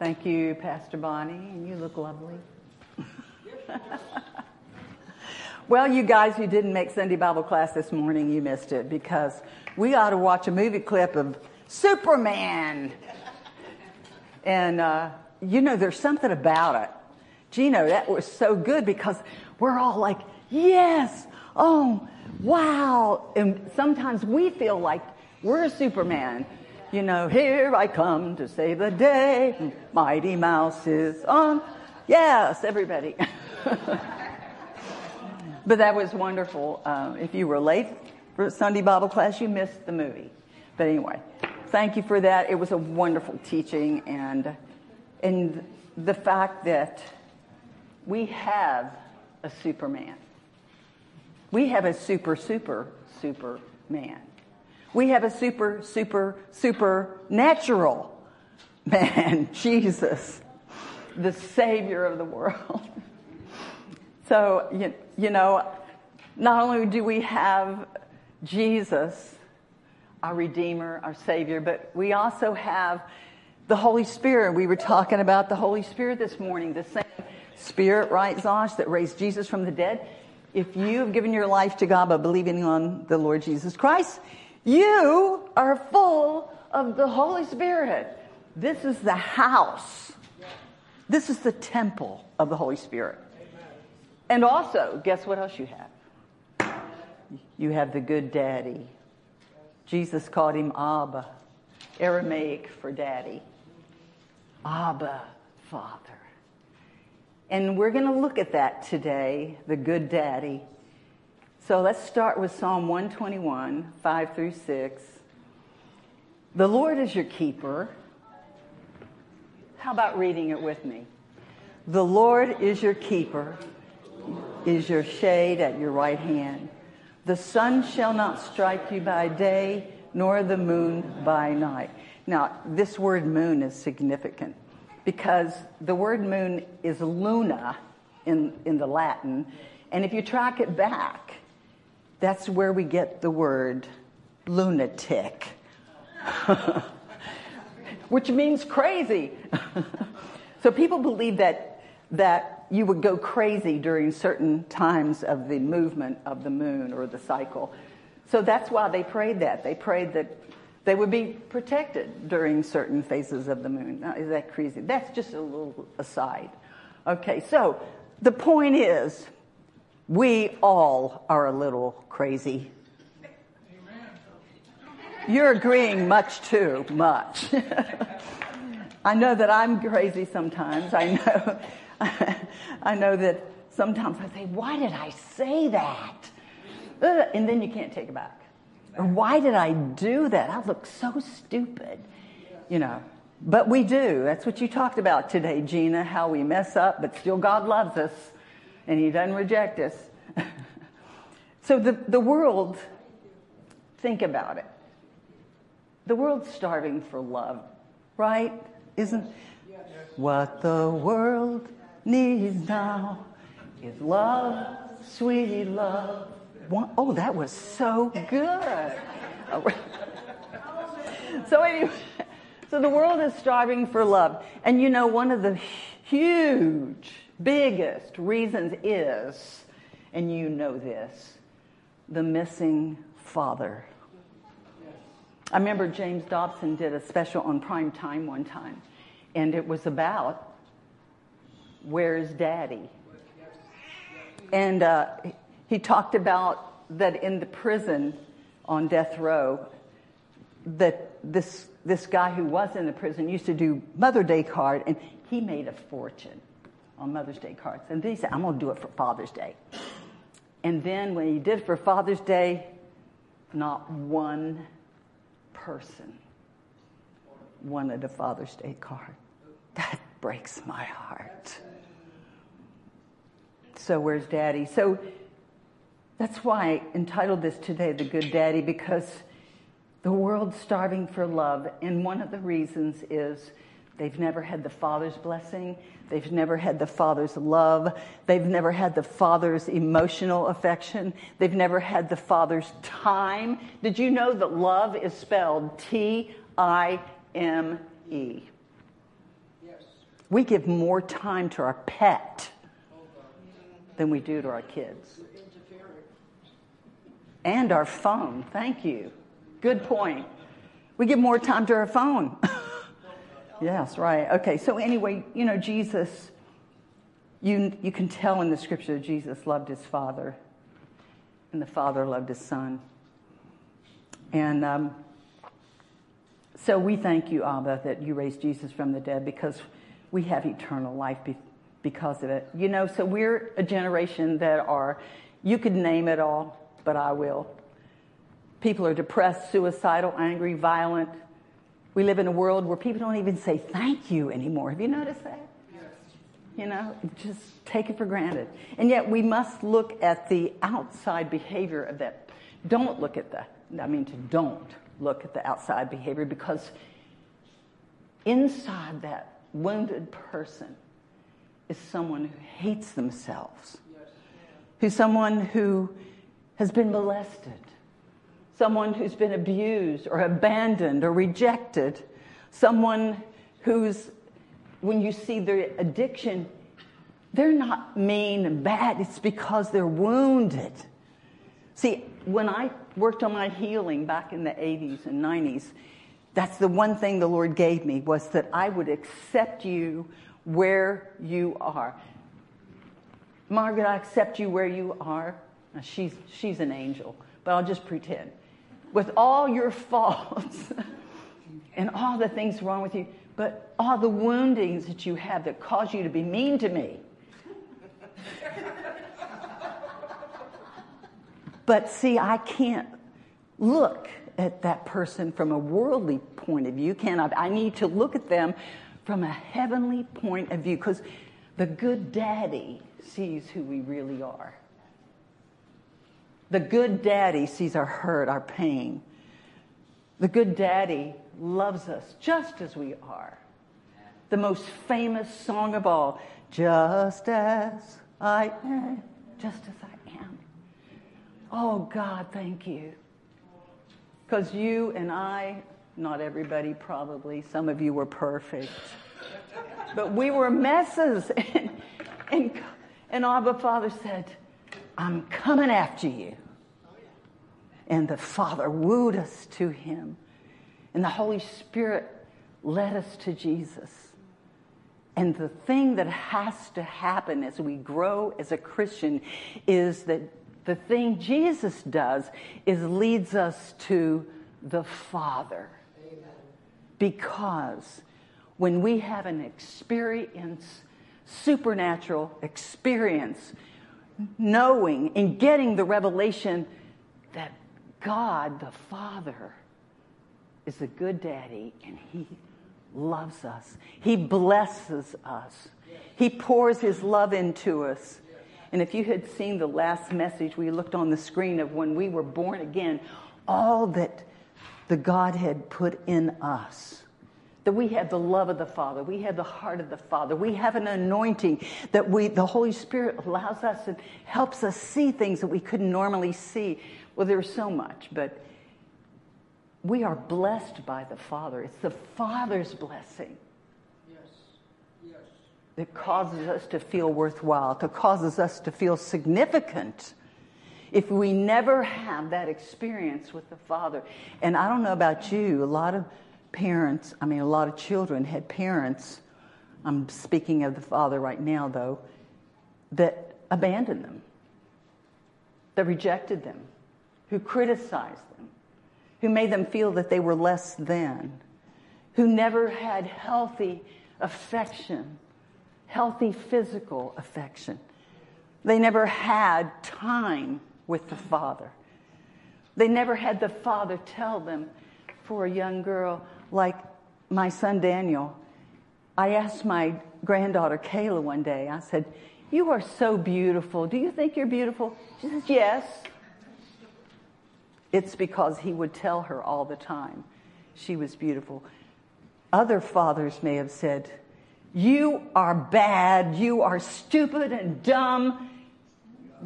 Thank you, Pastor Bonnie, and you look lovely. well, you guys who didn't make Sunday Bible class this morning, you missed it because we ought to watch a movie clip of Superman. And, uh, you know, there's something about it. Gino, that was so good because we're all like, yes, oh, wow. And sometimes we feel like we're a Superman. You know, here I come to save the day. Mighty Mouse is on. Yes, everybody. but that was wonderful. Um, if you were late for Sunday Bible class, you missed the movie. But anyway, thank you for that. It was a wonderful teaching, and and the fact that we have a Superman. We have a super, super, super man. We have a super, super, super natural man, Jesus, the Savior of the world. So, you, you know, not only do we have Jesus, our Redeemer, our Savior, but we also have the Holy Spirit. We were talking about the Holy Spirit this morning, the same Spirit, right, Zosh, that raised Jesus from the dead. If you have given your life to God by believing on the Lord Jesus Christ, you are full of the Holy Spirit. This is the house. This is the temple of the Holy Spirit. And also, guess what else you have? You have the good daddy. Jesus called him Abba, Aramaic for daddy. Abba, Father. And we're going to look at that today, the good daddy. So let's start with Psalm 121, 5 through 6. The Lord is your keeper. How about reading it with me? The Lord is your keeper, is your shade at your right hand. The sun shall not strike you by day, nor the moon by night. Now, this word moon is significant because the word moon is luna in, in the Latin. And if you track it back, that's where we get the word lunatic, which means crazy. so people believe that, that you would go crazy during certain times of the movement of the moon or the cycle. So that's why they prayed that. They prayed that they would be protected during certain phases of the moon. Now, is that crazy? That's just a little aside. Okay, so the point is, we all are a little crazy. You're agreeing much too much. I know that I'm crazy sometimes. I know, I know that sometimes I say, why did I say that? And then you can't take it back. Or why did I do that? I look so stupid, you know. But we do. That's what you talked about today, Gina, how we mess up, but still God loves us and He doesn't reject us. so the, the world, think about it. The world's starving for love, right? Isn't what the world needs now is love, sweet love. Oh, that was so good. so anyway, so the world is striving for love. And you know, one of the huge, biggest reasons is, and you know this, the missing father. I remember James Dobson did a special on prime time one time, and it was about where's daddy? And uh, he talked about that in the prison on death row, that this, this guy who was in the prison used to do Mother Day card, and he made a fortune on Mother's Day cards. And then he said, I'm going to do it for Father's Day. And then when he did it for Father's Day, not one person wanted a Father's Day card. That breaks my heart. So, where's daddy? So, that's why I entitled this today, The Good Daddy, because the world's starving for love. And one of the reasons is they've never had the Father's blessing, they've never had the Father's love, they've never had the Father's emotional affection, they've never had the Father's time. Did you know that love is spelled T I M E? Yes. We give more time to our pet than we do to our kids. And our phone. Thank you. Good point. We give more time to our phone. yes, right. Okay, so anyway, you know, Jesus, you, you can tell in the scripture Jesus loved his Father, and the Father loved his Son. And um, so we thank you, Abba, that you raised Jesus from the dead because we have eternal life be- because of it. You know, so we're a generation that are, you could name it all, but I will. People are depressed, suicidal, angry, violent. We live in a world where people don't even say thank you anymore. Have you noticed that? Yes. You know, just take it for granted. And yet we must look at the outside behavior of that. Don't look at the, I mean, to don't look at the outside behavior because inside that wounded person is someone who hates themselves, yes. who's someone who has been molested, someone who's been abused or abandoned or rejected, someone who's, when you see their addiction, they're not mean and bad, it's because they're wounded. See, when I worked on my healing back in the 80s and 90s, that's the one thing the Lord gave me was that I would accept you where you are. Margaret, I accept you where you are. Now, she's, she's an angel, but I'll just pretend. With all your faults and all the things wrong with you, but all the woundings that you have that cause you to be mean to me. but see, I can't look at that person from a worldly point of view, can I? I need to look at them from a heavenly point of view because the good daddy sees who we really are. The good daddy sees our hurt, our pain. The good daddy loves us just as we are. The most famous song of all, just as I am, just as I am. Oh God, thank you. Because you and I, not everybody probably, some of you were perfect, but we were messes. And, and, and Abba Father said, I'm coming after you. And the Father wooed us to him. And the Holy Spirit led us to Jesus. And the thing that has to happen as we grow as a Christian is that the thing Jesus does is leads us to the Father. Amen. Because when we have an experience, supernatural experience, knowing and getting the revelation that God the Father is a good daddy and he loves us. He blesses us. He pours his love into us. And if you had seen the last message we looked on the screen of when we were born again, all that the Godhead put in us. That we have the love of the Father, we have the heart of the Father, we have an anointing that we, the Holy Spirit allows us and helps us see things that we couldn't normally see. Well, there's so much, but we are blessed by the Father. It's the Father's blessing that causes us to feel worthwhile, that causes us to feel significant. If we never have that experience with the Father, and I don't know about you, a lot of parents, I mean, a lot of children had parents, I'm speaking of the Father right now, though, that abandoned them, that rejected them, who criticized them, who made them feel that they were less than, who never had healthy affection healthy physical affection. They never had time with the Father. They never had the Father tell them, for a young girl like my son Daniel, I asked my granddaughter Kayla one day, I said, You are so beautiful. Do you think you're beautiful? She says, Yes. It's because he would tell her all the time she was beautiful. Other fathers may have said, you are bad. You are stupid and dumb.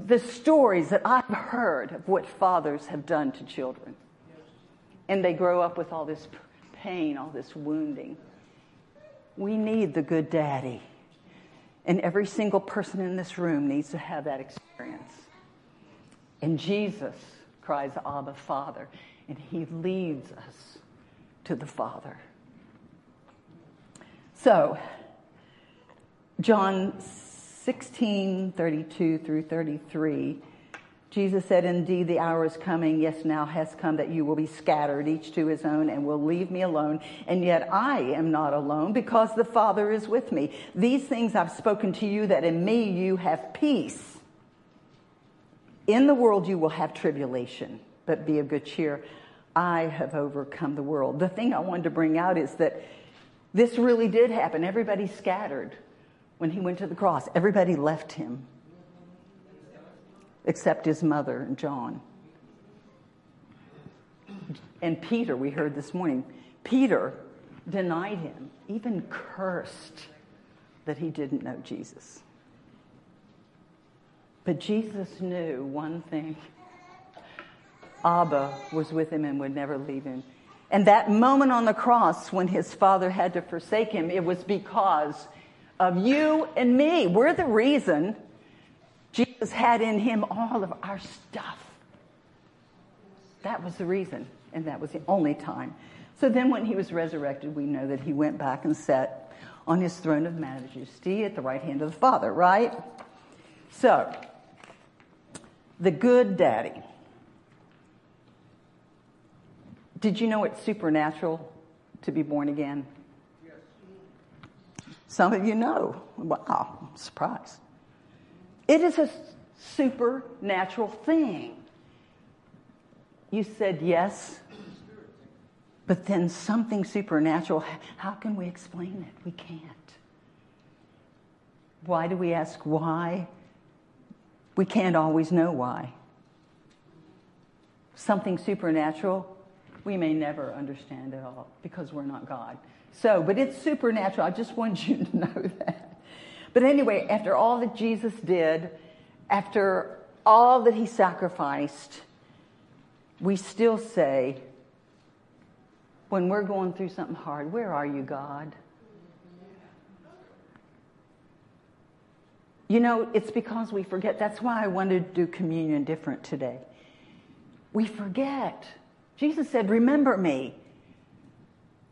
The stories that I've heard of what fathers have done to children. And they grow up with all this pain, all this wounding. We need the good daddy. And every single person in this room needs to have that experience. And Jesus cries, Abba, Father, and he leads us to the Father. So, John 16, 32 through 33 Jesus said, Indeed, the hour is coming, yes, now has come, that you will be scattered, each to his own, and will leave me alone. And yet I am not alone, because the Father is with me. These things I've spoken to you, that in me you have peace. In the world you will have tribulation, but be of good cheer. I have overcome the world. The thing I wanted to bring out is that this really did happen. Everybody scattered when he went to the cross, everybody left him except his mother and John. And Peter, we heard this morning, Peter denied him, even cursed that he didn't know Jesus. But Jesus knew one thing Abba was with him and would never leave him. And that moment on the cross when his father had to forsake him, it was because of you and me. We're the reason Jesus had in him all of our stuff. That was the reason, and that was the only time. So then, when he was resurrected, we know that he went back and sat on his throne of majesty at the right hand of the Father, right? So, the good daddy. Did you know it's supernatural to be born again? Yes. Some of you know. Wow, I'm surprised. It is a supernatural thing. You said yes, but then something supernatural. How can we explain it? We can't. Why do we ask why? We can't always know why. Something supernatural, we may never understand at all because we're not God. So, but it's supernatural. I just want you to know that. But anyway, after all that Jesus did, after all that he sacrificed, we still say, when we're going through something hard, where are you, God? You know, it's because we forget. That's why I wanted to do communion different today. We forget. Jesus said, Remember me.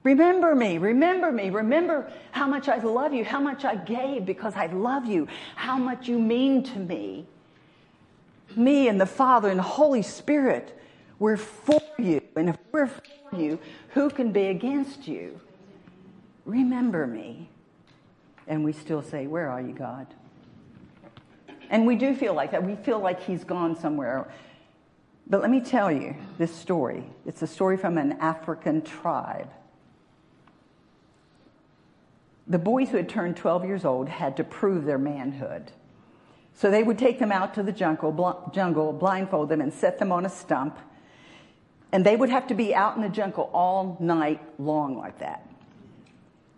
Remember me, remember me, remember how much I love you, how much I gave because I love you, how much you mean to me. Me and the Father and the Holy Spirit, we're for you. And if we're for you, who can be against you? Remember me. And we still say, Where are you, God? And we do feel like that. We feel like He's gone somewhere. But let me tell you this story. It's a story from an African tribe the boys who had turned 12 years old had to prove their manhood. So they would take them out to the jungle, bl- jungle, blindfold them, and set them on a stump. And they would have to be out in the jungle all night long like that.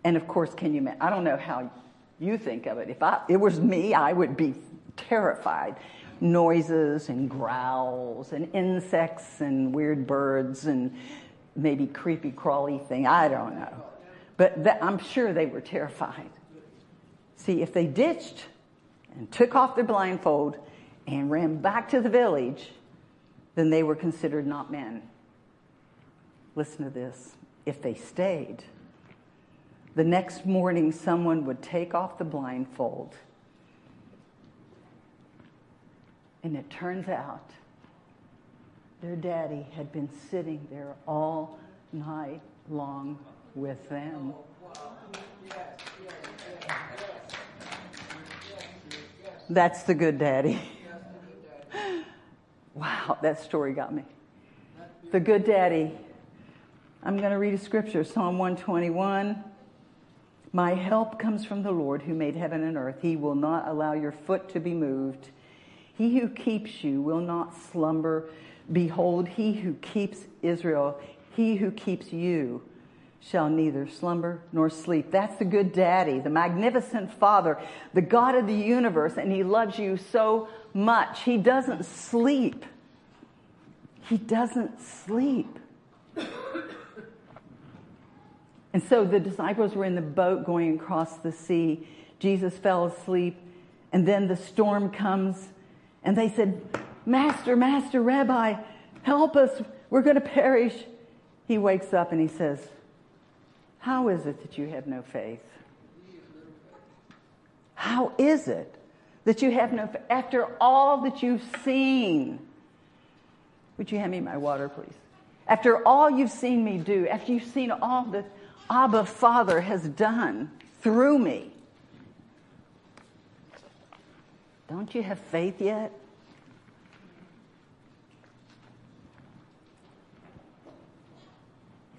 And of course, can you imagine? I don't know how you think of it. If I, it was me, I would be terrified. Noises and growls and insects and weird birds and maybe creepy crawly thing. I don't know. But that, I'm sure they were terrified. See, if they ditched and took off their blindfold and ran back to the village, then they were considered not men. Listen to this. If they stayed, the next morning someone would take off the blindfold. And it turns out their daddy had been sitting there all night long with them. That's the good daddy. Wow, that story got me. The good daddy. I'm going to read a scripture Psalm 121. My help comes from the Lord who made heaven and earth. He will not allow your foot to be moved. He who keeps you will not slumber. Behold, he who keeps Israel, he who keeps you shall neither slumber nor sleep. That's the good daddy, the magnificent father, the God of the universe, and he loves you so much. He doesn't sleep. He doesn't sleep. And so the disciples were in the boat going across the sea. Jesus fell asleep, and then the storm comes, and they said, Master, Master, Rabbi, help us. We're going to perish. He wakes up and he says, How is it that you have no faith? How is it that you have no faith? After all that you've seen, would you hand me my water, please? After all you've seen me do, after you've seen all that Abba Father has done through me, don't you have faith yet?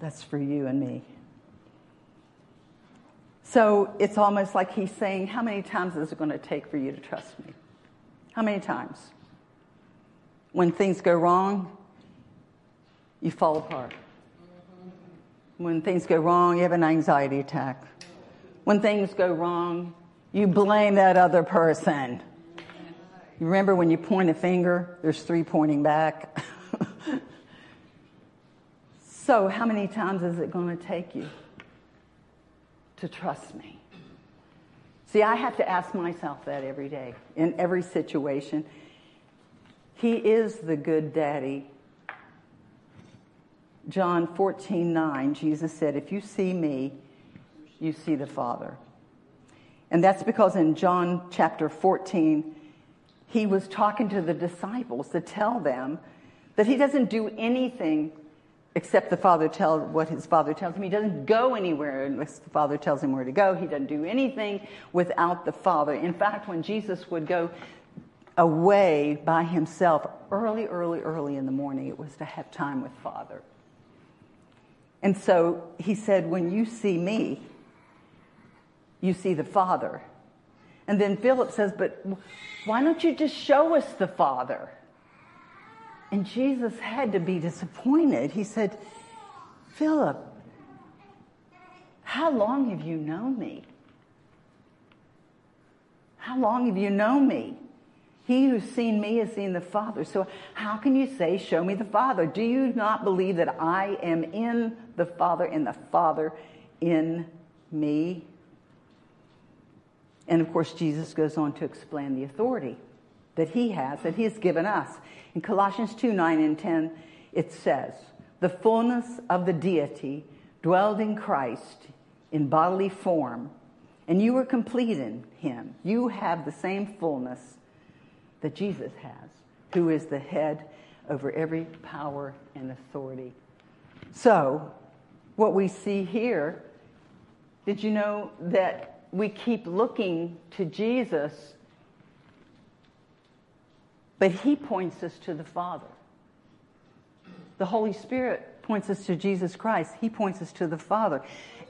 That's for you and me. So it's almost like he's saying, How many times is it going to take for you to trust me? How many times? When things go wrong, you fall apart. When things go wrong, you have an anxiety attack. When things go wrong, you blame that other person. You remember when you point a finger, there's three pointing back? so, how many times is it going to take you to trust me? See, I have to ask myself that every day, in every situation. He is the good daddy. John 14, 9, Jesus said, If you see me, you see the Father. And that's because in John chapter 14, he was talking to the disciples to tell them that he doesn't do anything except the father tell what his father tells him. He doesn't go anywhere unless the father tells him where to go. He doesn't do anything without the father. In fact, when Jesus would go away by himself early, early, early in the morning, it was to have time with father. And so he said, when you see me, you see the father. And then Philip says, But why don't you just show us the Father? And Jesus had to be disappointed. He said, Philip, how long have you known me? How long have you known me? He who's seen me has seen the Father. So how can you say, Show me the Father? Do you not believe that I am in the Father and the Father in me? And of course, Jesus goes on to explain the authority that he has, that he has given us. In Colossians 2 9 and 10, it says, The fullness of the deity dwelled in Christ in bodily form, and you were complete in him. You have the same fullness that Jesus has, who is the head over every power and authority. So, what we see here, did you know that we keep looking to Jesus, but He points us to the Father. The Holy Spirit points us to Jesus Christ. He points us to the Father.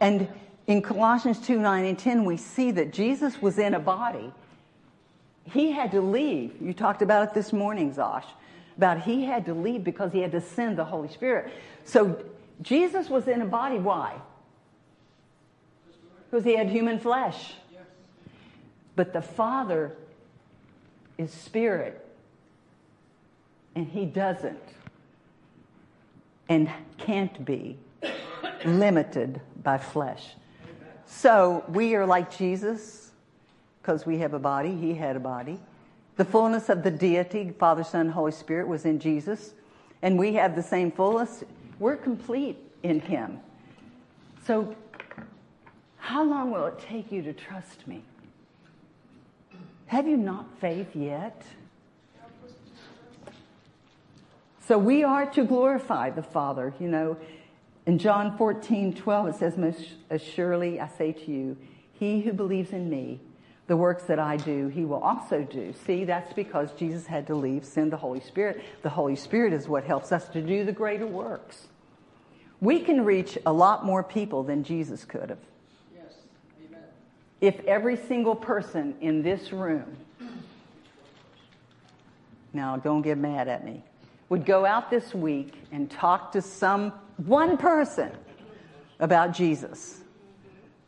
And in Colossians 2 9 and 10, we see that Jesus was in a body. He had to leave. You talked about it this morning, Zosh, about he had to leave because he had to send the Holy Spirit. So Jesus was in a body. Why? because he had human flesh. But the Father is spirit, and he doesn't and can't be limited by flesh. So we are like Jesus because we have a body, he had a body. The fullness of the deity, Father, Son, Holy Spirit, was in Jesus, and we have the same fullness. We're complete in him. So how long will it take you to trust me? Have you not faith yet? So we are to glorify the Father. You know, in John 14, 12, it says, Most assuredly I say to you, he who believes in me, the works that I do, he will also do. See, that's because Jesus had to leave, send the Holy Spirit. The Holy Spirit is what helps us to do the greater works. We can reach a lot more people than Jesus could have Yes. Amen. if every single person in this room, now don't get mad at me, would go out this week and talk to some one person about Jesus.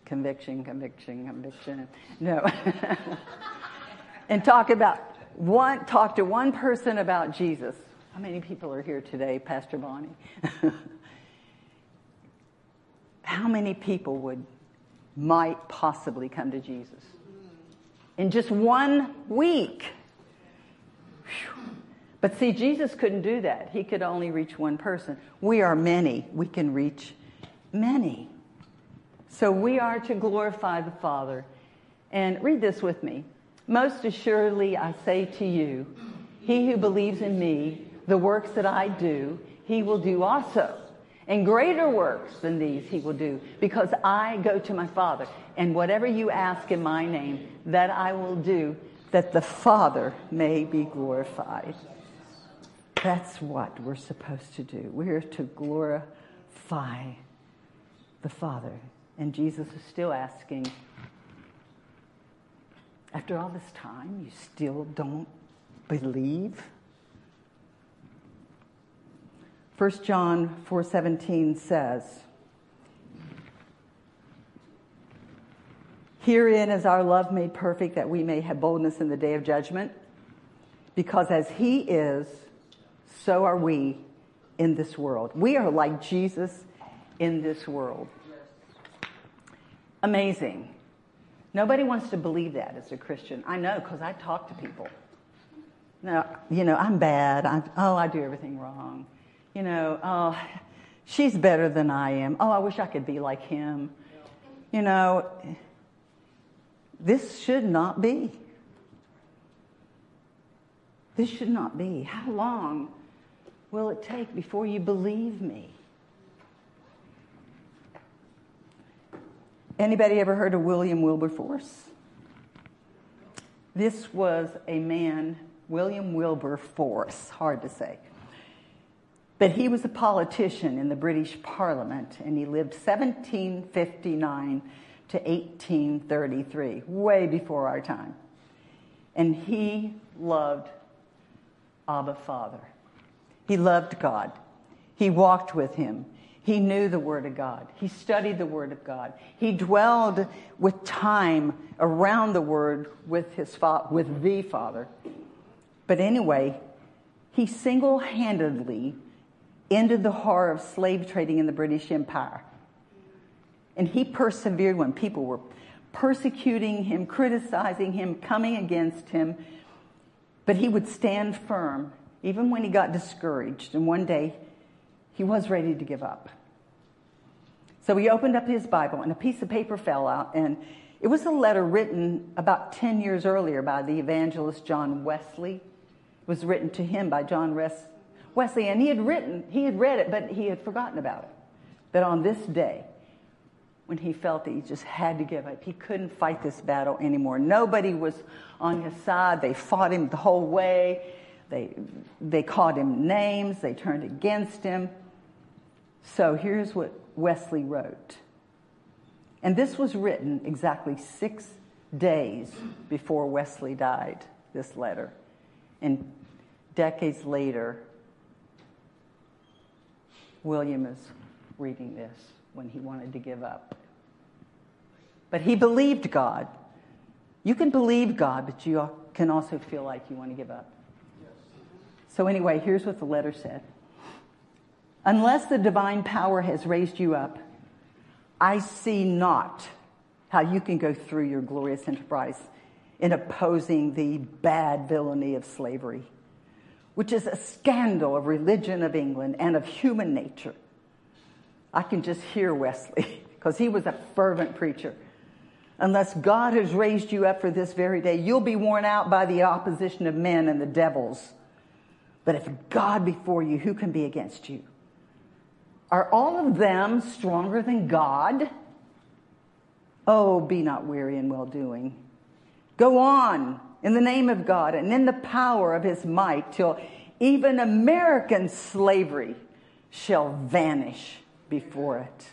Conviction, conviction, conviction. No. and talk about one talk to one person about Jesus. How many people are here today, Pastor Bonnie? how many people would might possibly come to Jesus in just one week. Whew. But see, Jesus couldn't do that. He could only reach one person. We are many. We can reach many. So we are to glorify the Father. And read this with me. Most assuredly, I say to you, he who believes in me, the works that I do, he will do also. And greater works than these he will do, because I go to my Father. And whatever you ask in my name, that I will do, that the Father may be glorified. That's what we're supposed to do. We're to glorify the Father. And Jesus is still asking, after all this time, you still don't believe? 1 John 4:17 says, Herein is our love made perfect that we may have boldness in the day of judgment, because as he is, so are we in this world. We are like Jesus in this world. Amazing. Nobody wants to believe that as a Christian. I know because I talk to people. Now, you know, I'm bad. I'm, oh, I do everything wrong you know, oh, she's better than I am. Oh, I wish I could be like him. You know, this should not be. This should not be. How long will it take before you believe me? Anybody ever heard of William Wilberforce? This was a man, William Wilberforce, hard to say. But he was a politician in the British Parliament and he lived 1759 to 1833, way before our time. And he loved Abba Father. He loved God. He walked with him. He knew the Word of God. He studied the Word of God. He dwelled with time around the Word with his fa- with the Father. But anyway, he single-handedly ended the horror of slave trading in the British Empire. And he persevered when people were persecuting him, criticizing him, coming against him. But he would stand firm, even when he got discouraged. And one day, he was ready to give up. So he opened up his Bible, and a piece of paper fell out, and it was a letter written about 10 years earlier by the evangelist John Wesley. It was written to him by John Wesley, and he had written, he had read it, but he had forgotten about it. That on this day, when he felt that he just had to give up, he couldn't fight this battle anymore. Nobody was on his side. They fought him the whole way. They, they called him names. They turned against him. So here's what Wesley wrote. And this was written exactly six days before Wesley died, this letter. And decades later, William is reading this when he wanted to give up. But he believed God. You can believe God, but you can also feel like you want to give up. So, anyway, here's what the letter said Unless the divine power has raised you up, I see not how you can go through your glorious enterprise in opposing the bad villainy of slavery which is a scandal of religion of England and of human nature. I can just hear Wesley because he was a fervent preacher. Unless God has raised you up for this very day, you'll be worn out by the opposition of men and the devils. But if God be for you, who can be against you? Are all of them stronger than God? Oh, be not weary in well doing. Go on in the name of God and in the power of his might till even American slavery shall vanish before it.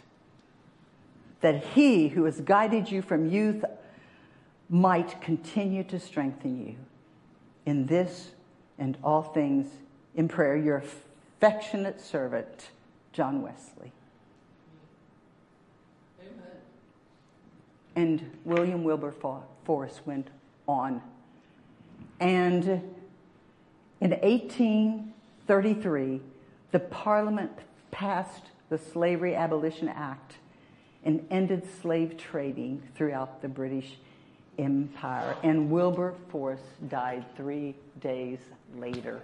That he who has guided you from youth might continue to strengthen you in this and all things in prayer. Your affectionate servant, John Wesley. Amen. And William Wilberforce went on and in 1833, the Parliament passed the Slavery Abolition Act. and ended slave trading throughout the British Empire. And Wilberforce died three days later.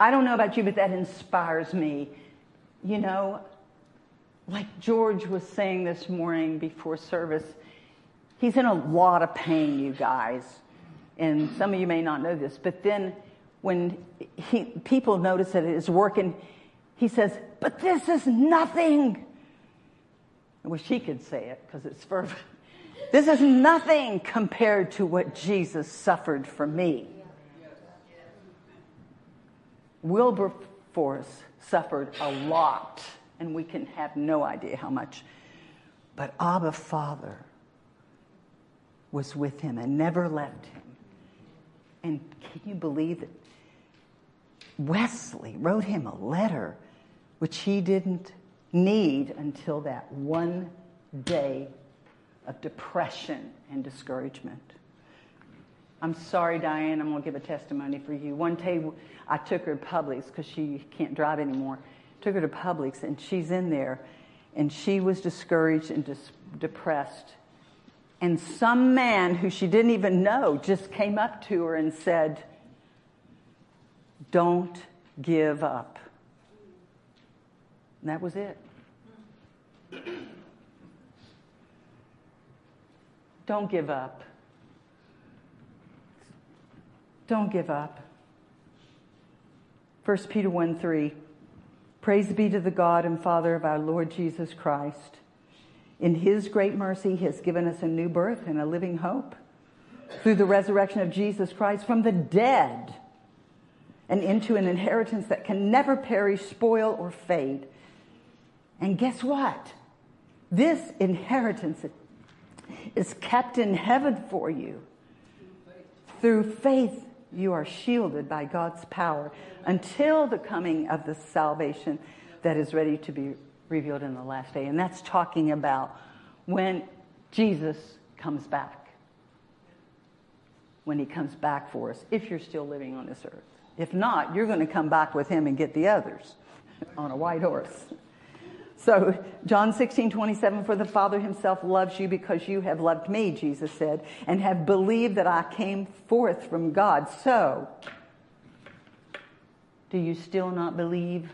I don't know about you, but that inspires me. You know, like George was saying this morning before service, he's in a lot of pain, you guys. And some of you may not know this, but then when he, people notice that it is working, he says, But this is nothing. I wish he could say it because it's fervent. This is nothing compared to what Jesus suffered for me. Wilberforce suffered a lot, and we can have no idea how much. But Abba Father was with him and never left him. And can you believe that Wesley wrote him a letter which he didn't need until that one day of depression and discouragement? I'm sorry, Diane, I'm going to give a testimony for you. One day I took her to Publix because she can't drive anymore. Took her to Publix and she's in there and she was discouraged and dis- depressed. And some man who she didn't even know just came up to her and said, Don't give up. And that was it. Don't give up. Don't give up. 1 Peter 1 3. Praise be to the God and Father of our Lord Jesus Christ. In his great mercy, he has given us a new birth and a living hope through the resurrection of Jesus Christ from the dead and into an inheritance that can never perish, spoil, or fade. And guess what? This inheritance is kept in heaven for you through faith you are shielded by God's power until the coming of the salvation that is ready to be revealed in the last day. And that's talking about when Jesus comes back. When he comes back for us, if you're still living on this earth. If not, you're going to come back with him and get the others on a white horse. So, John 16, 27, for the Father himself loves you because you have loved me, Jesus said, and have believed that I came forth from God. So, do you still not believe?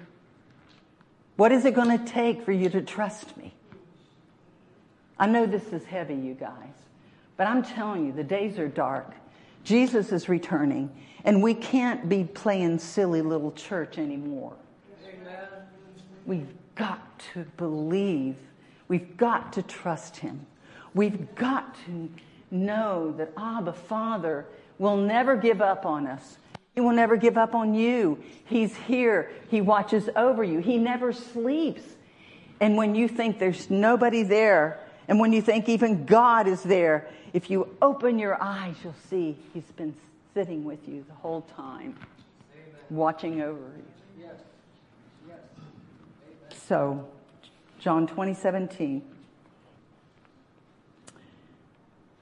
What is it going to take for you to trust me? I know this is heavy, you guys, but I'm telling you, the days are dark. Jesus is returning, and we can't be playing silly little church anymore. Amen. We've got to believe. We've got to trust Him. We've got to know that Abba, Father, will never give up on us. He will never give up on you. He's here. He watches over you. He never sleeps. And when you think there's nobody there, and when you think even God is there, if you open your eyes, you'll see He's been sitting with you the whole time, Amen. watching over you. So, John 20, 17.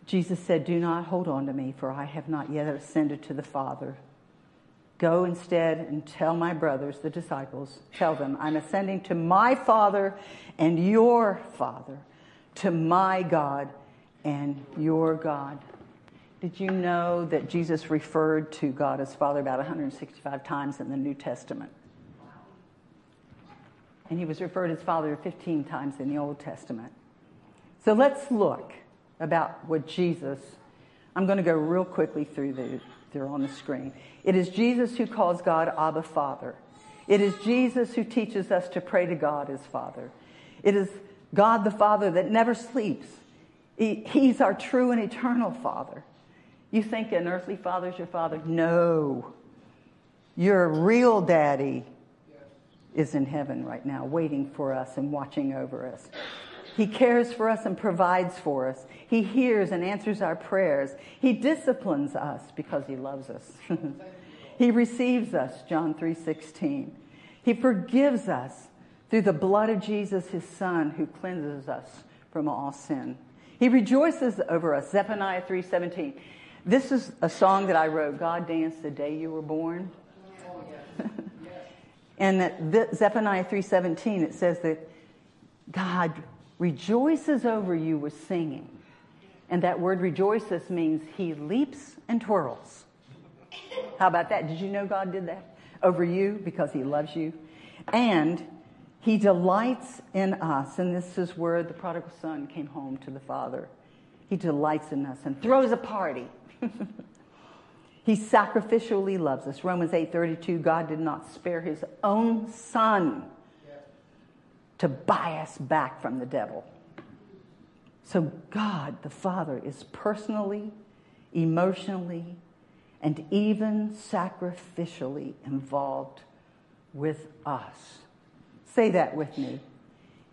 Jesus said, Do not hold on to me, for I have not yet ascended to the Father. Go instead and tell my brothers, the disciples, tell them, I'm ascending to my Father and your Father, to my God and your God. Did you know that Jesus referred to God as Father about 165 times in the New Testament? And he was referred as Father 15 times in the Old Testament. So let's look about what Jesus, I'm going to go real quickly through the, they're on the screen. It is Jesus who calls God Abba Father. It is Jesus who teaches us to pray to God as Father. It is God the Father that never sleeps. He, he's our true and eternal Father. You think an earthly father is your father? No. Your real daddy is in heaven right now, waiting for us and watching over us. He cares for us and provides for us. He hears and answers our prayers. He disciplines us because he loves us. he receives us, John 3:16. He forgives us through the blood of Jesus his son who cleanses us from all sin. He rejoices over us, Zephaniah 3:17. This is a song that I wrote, God danced the day you were born. Oh, And at Zephaniah 3:17 it says that God rejoices over you with singing. And that word rejoices means he leaps and twirls. How about that? Did you know God did that over you because he loves you? And he delights in us. And this is where the prodigal son came home to the father. He delights in us and throws a party. he sacrificially loves us. Romans 8:32 God did not spare his own son to buy us back from the devil. So God the Father is personally, emotionally, and even sacrificially involved with us. Say that with me.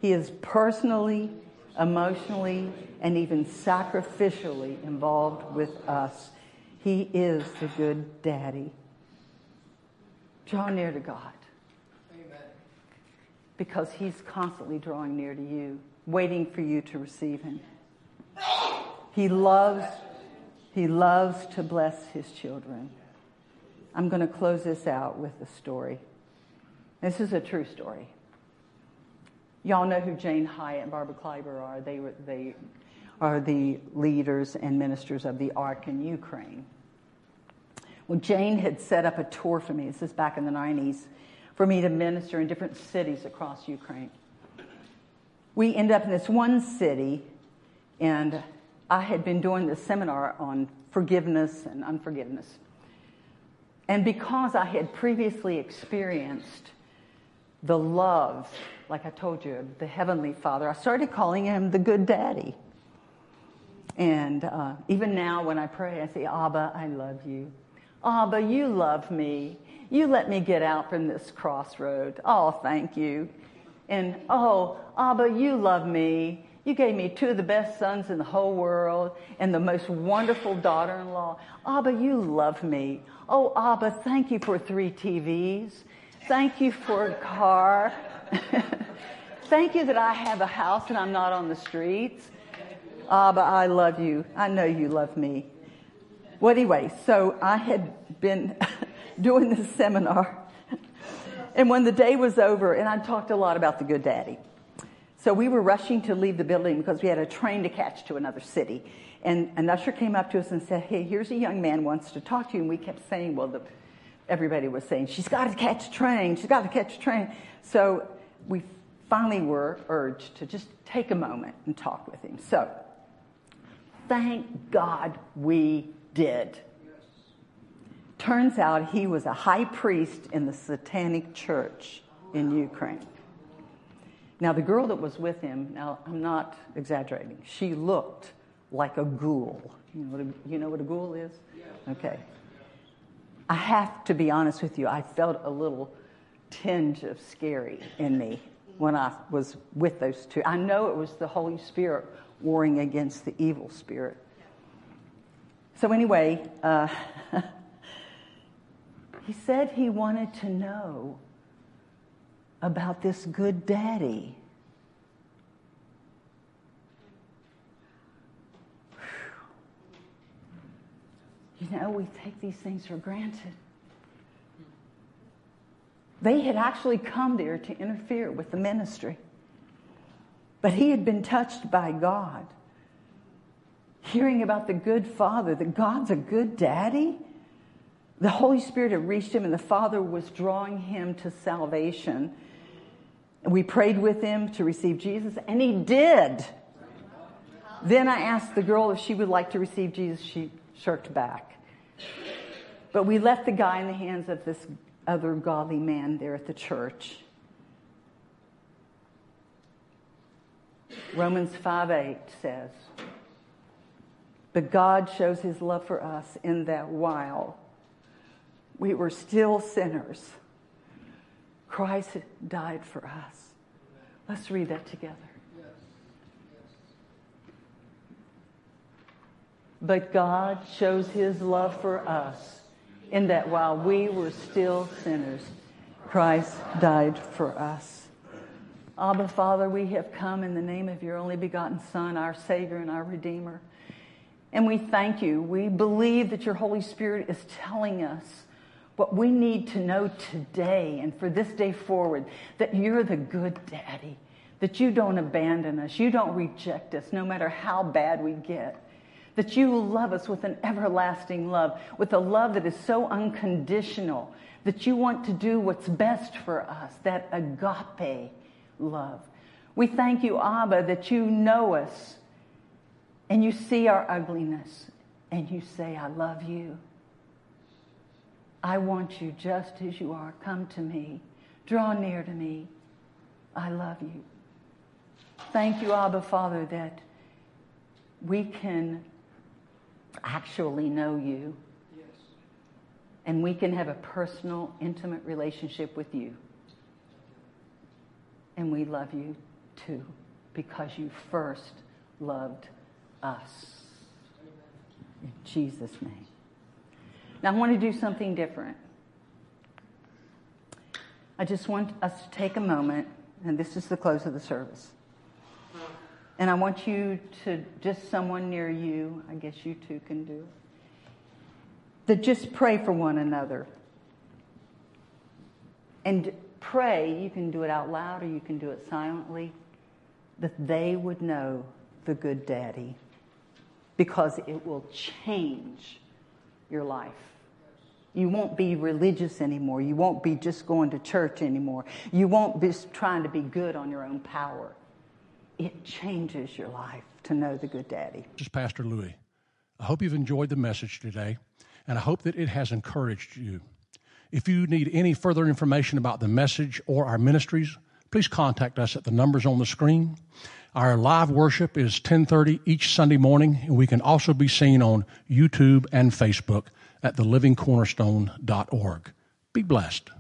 He is personally, emotionally, and even sacrificially involved with us. He is the good daddy. Draw near to God. Amen. Because he's constantly drawing near to you, waiting for you to receive him. He loves, he loves to bless his children. I'm going to close this out with a story. This is a true story. Y'all know who Jane Hyatt and Barbara Kleiber are. They, were, they are the leaders and ministers of the Ark in Ukraine. Well, Jane had set up a tour for me, this is back in the 90s, for me to minister in different cities across Ukraine. We ended up in this one city, and I had been doing this seminar on forgiveness and unforgiveness. And because I had previously experienced the love like I told you, the Heavenly Father. I started calling him the good daddy. And uh, even now, when I pray, I say, Abba, I love you. Abba, you love me. You let me get out from this crossroad. Oh, thank you. And oh, Abba, you love me. You gave me two of the best sons in the whole world and the most wonderful daughter in law. Abba, you love me. Oh, Abba, thank you for three TVs. Thank you for a car. Thank you that I have a house and I'm not on the streets. Ah, Abba, I love you. I know you love me. Well, anyway, so I had been doing this seminar. And when the day was over, and I talked a lot about the good daddy. So we were rushing to leave the building because we had a train to catch to another city. And an usher came up to us and said, Hey, here's a young man wants to talk to you. And we kept saying, Well, the, everybody was saying, She's got to catch a train. She's got to catch a train. So we finally were urged to just take a moment and talk with him. So, thank God we did. Turns out he was a high priest in the Satanic Church in Ukraine. Now, the girl that was with him, now I'm not exaggerating, she looked like a ghoul. You know what a, you know what a ghoul is? Okay. I have to be honest with you, I felt a little tinge of scary in me when I was with those two. I know it was the Holy Spirit warring against the evil spirit. So, anyway, uh, he said he wanted to know about this good daddy. You know, we take these things for granted. They had actually come there to interfere with the ministry. But he had been touched by God. Hearing about the good father, that God's a good daddy. The Holy Spirit had reached him, and the Father was drawing him to salvation. We prayed with him to receive Jesus, and he did. Then I asked the girl if she would like to receive Jesus. She shirked back. But we left the guy in the hands of this other godly man there at the church. Romans 5 8 says, But God shows his love for us in that while we were still sinners, Christ died for us. Let's read that together. But God shows his love for us in that while we were still sinners, Christ died for us. Abba, Father, we have come in the name of your only begotten Son, our Savior and our Redeemer. And we thank you. We believe that your Holy Spirit is telling us what we need to know today and for this day forward that you're the good daddy, that you don't abandon us, you don't reject us, no matter how bad we get. That you love us with an everlasting love, with a love that is so unconditional, that you want to do what's best for us, that agape love. We thank you, Abba, that you know us and you see our ugliness and you say, I love you. I want you just as you are. Come to me. Draw near to me. I love you. Thank you, Abba Father, that we can actually know you. Yes. And we can have a personal, intimate relationship with you. And we love you too, because you first loved us. In Jesus' name. Now, I want to do something different. I just want us to take a moment, and this is the close of the service. And I want you to, just someone near you, I guess you two can do it, that just pray for one another. And pray, you can do it out loud or you can do it silently, that they would know the good daddy because it will change your life. You won't be religious anymore. You won't be just going to church anymore. You won't be trying to be good on your own power. It changes your life to know the good daddy. This is Pastor Louis. I hope you've enjoyed the message today, and I hope that it has encouraged you. If you need any further information about the message or our ministries, please contact us at the numbers on the screen. Our live worship is 10:30 each Sunday morning, and we can also be seen on YouTube and Facebook at thelivingcornerstone.org. Be blessed.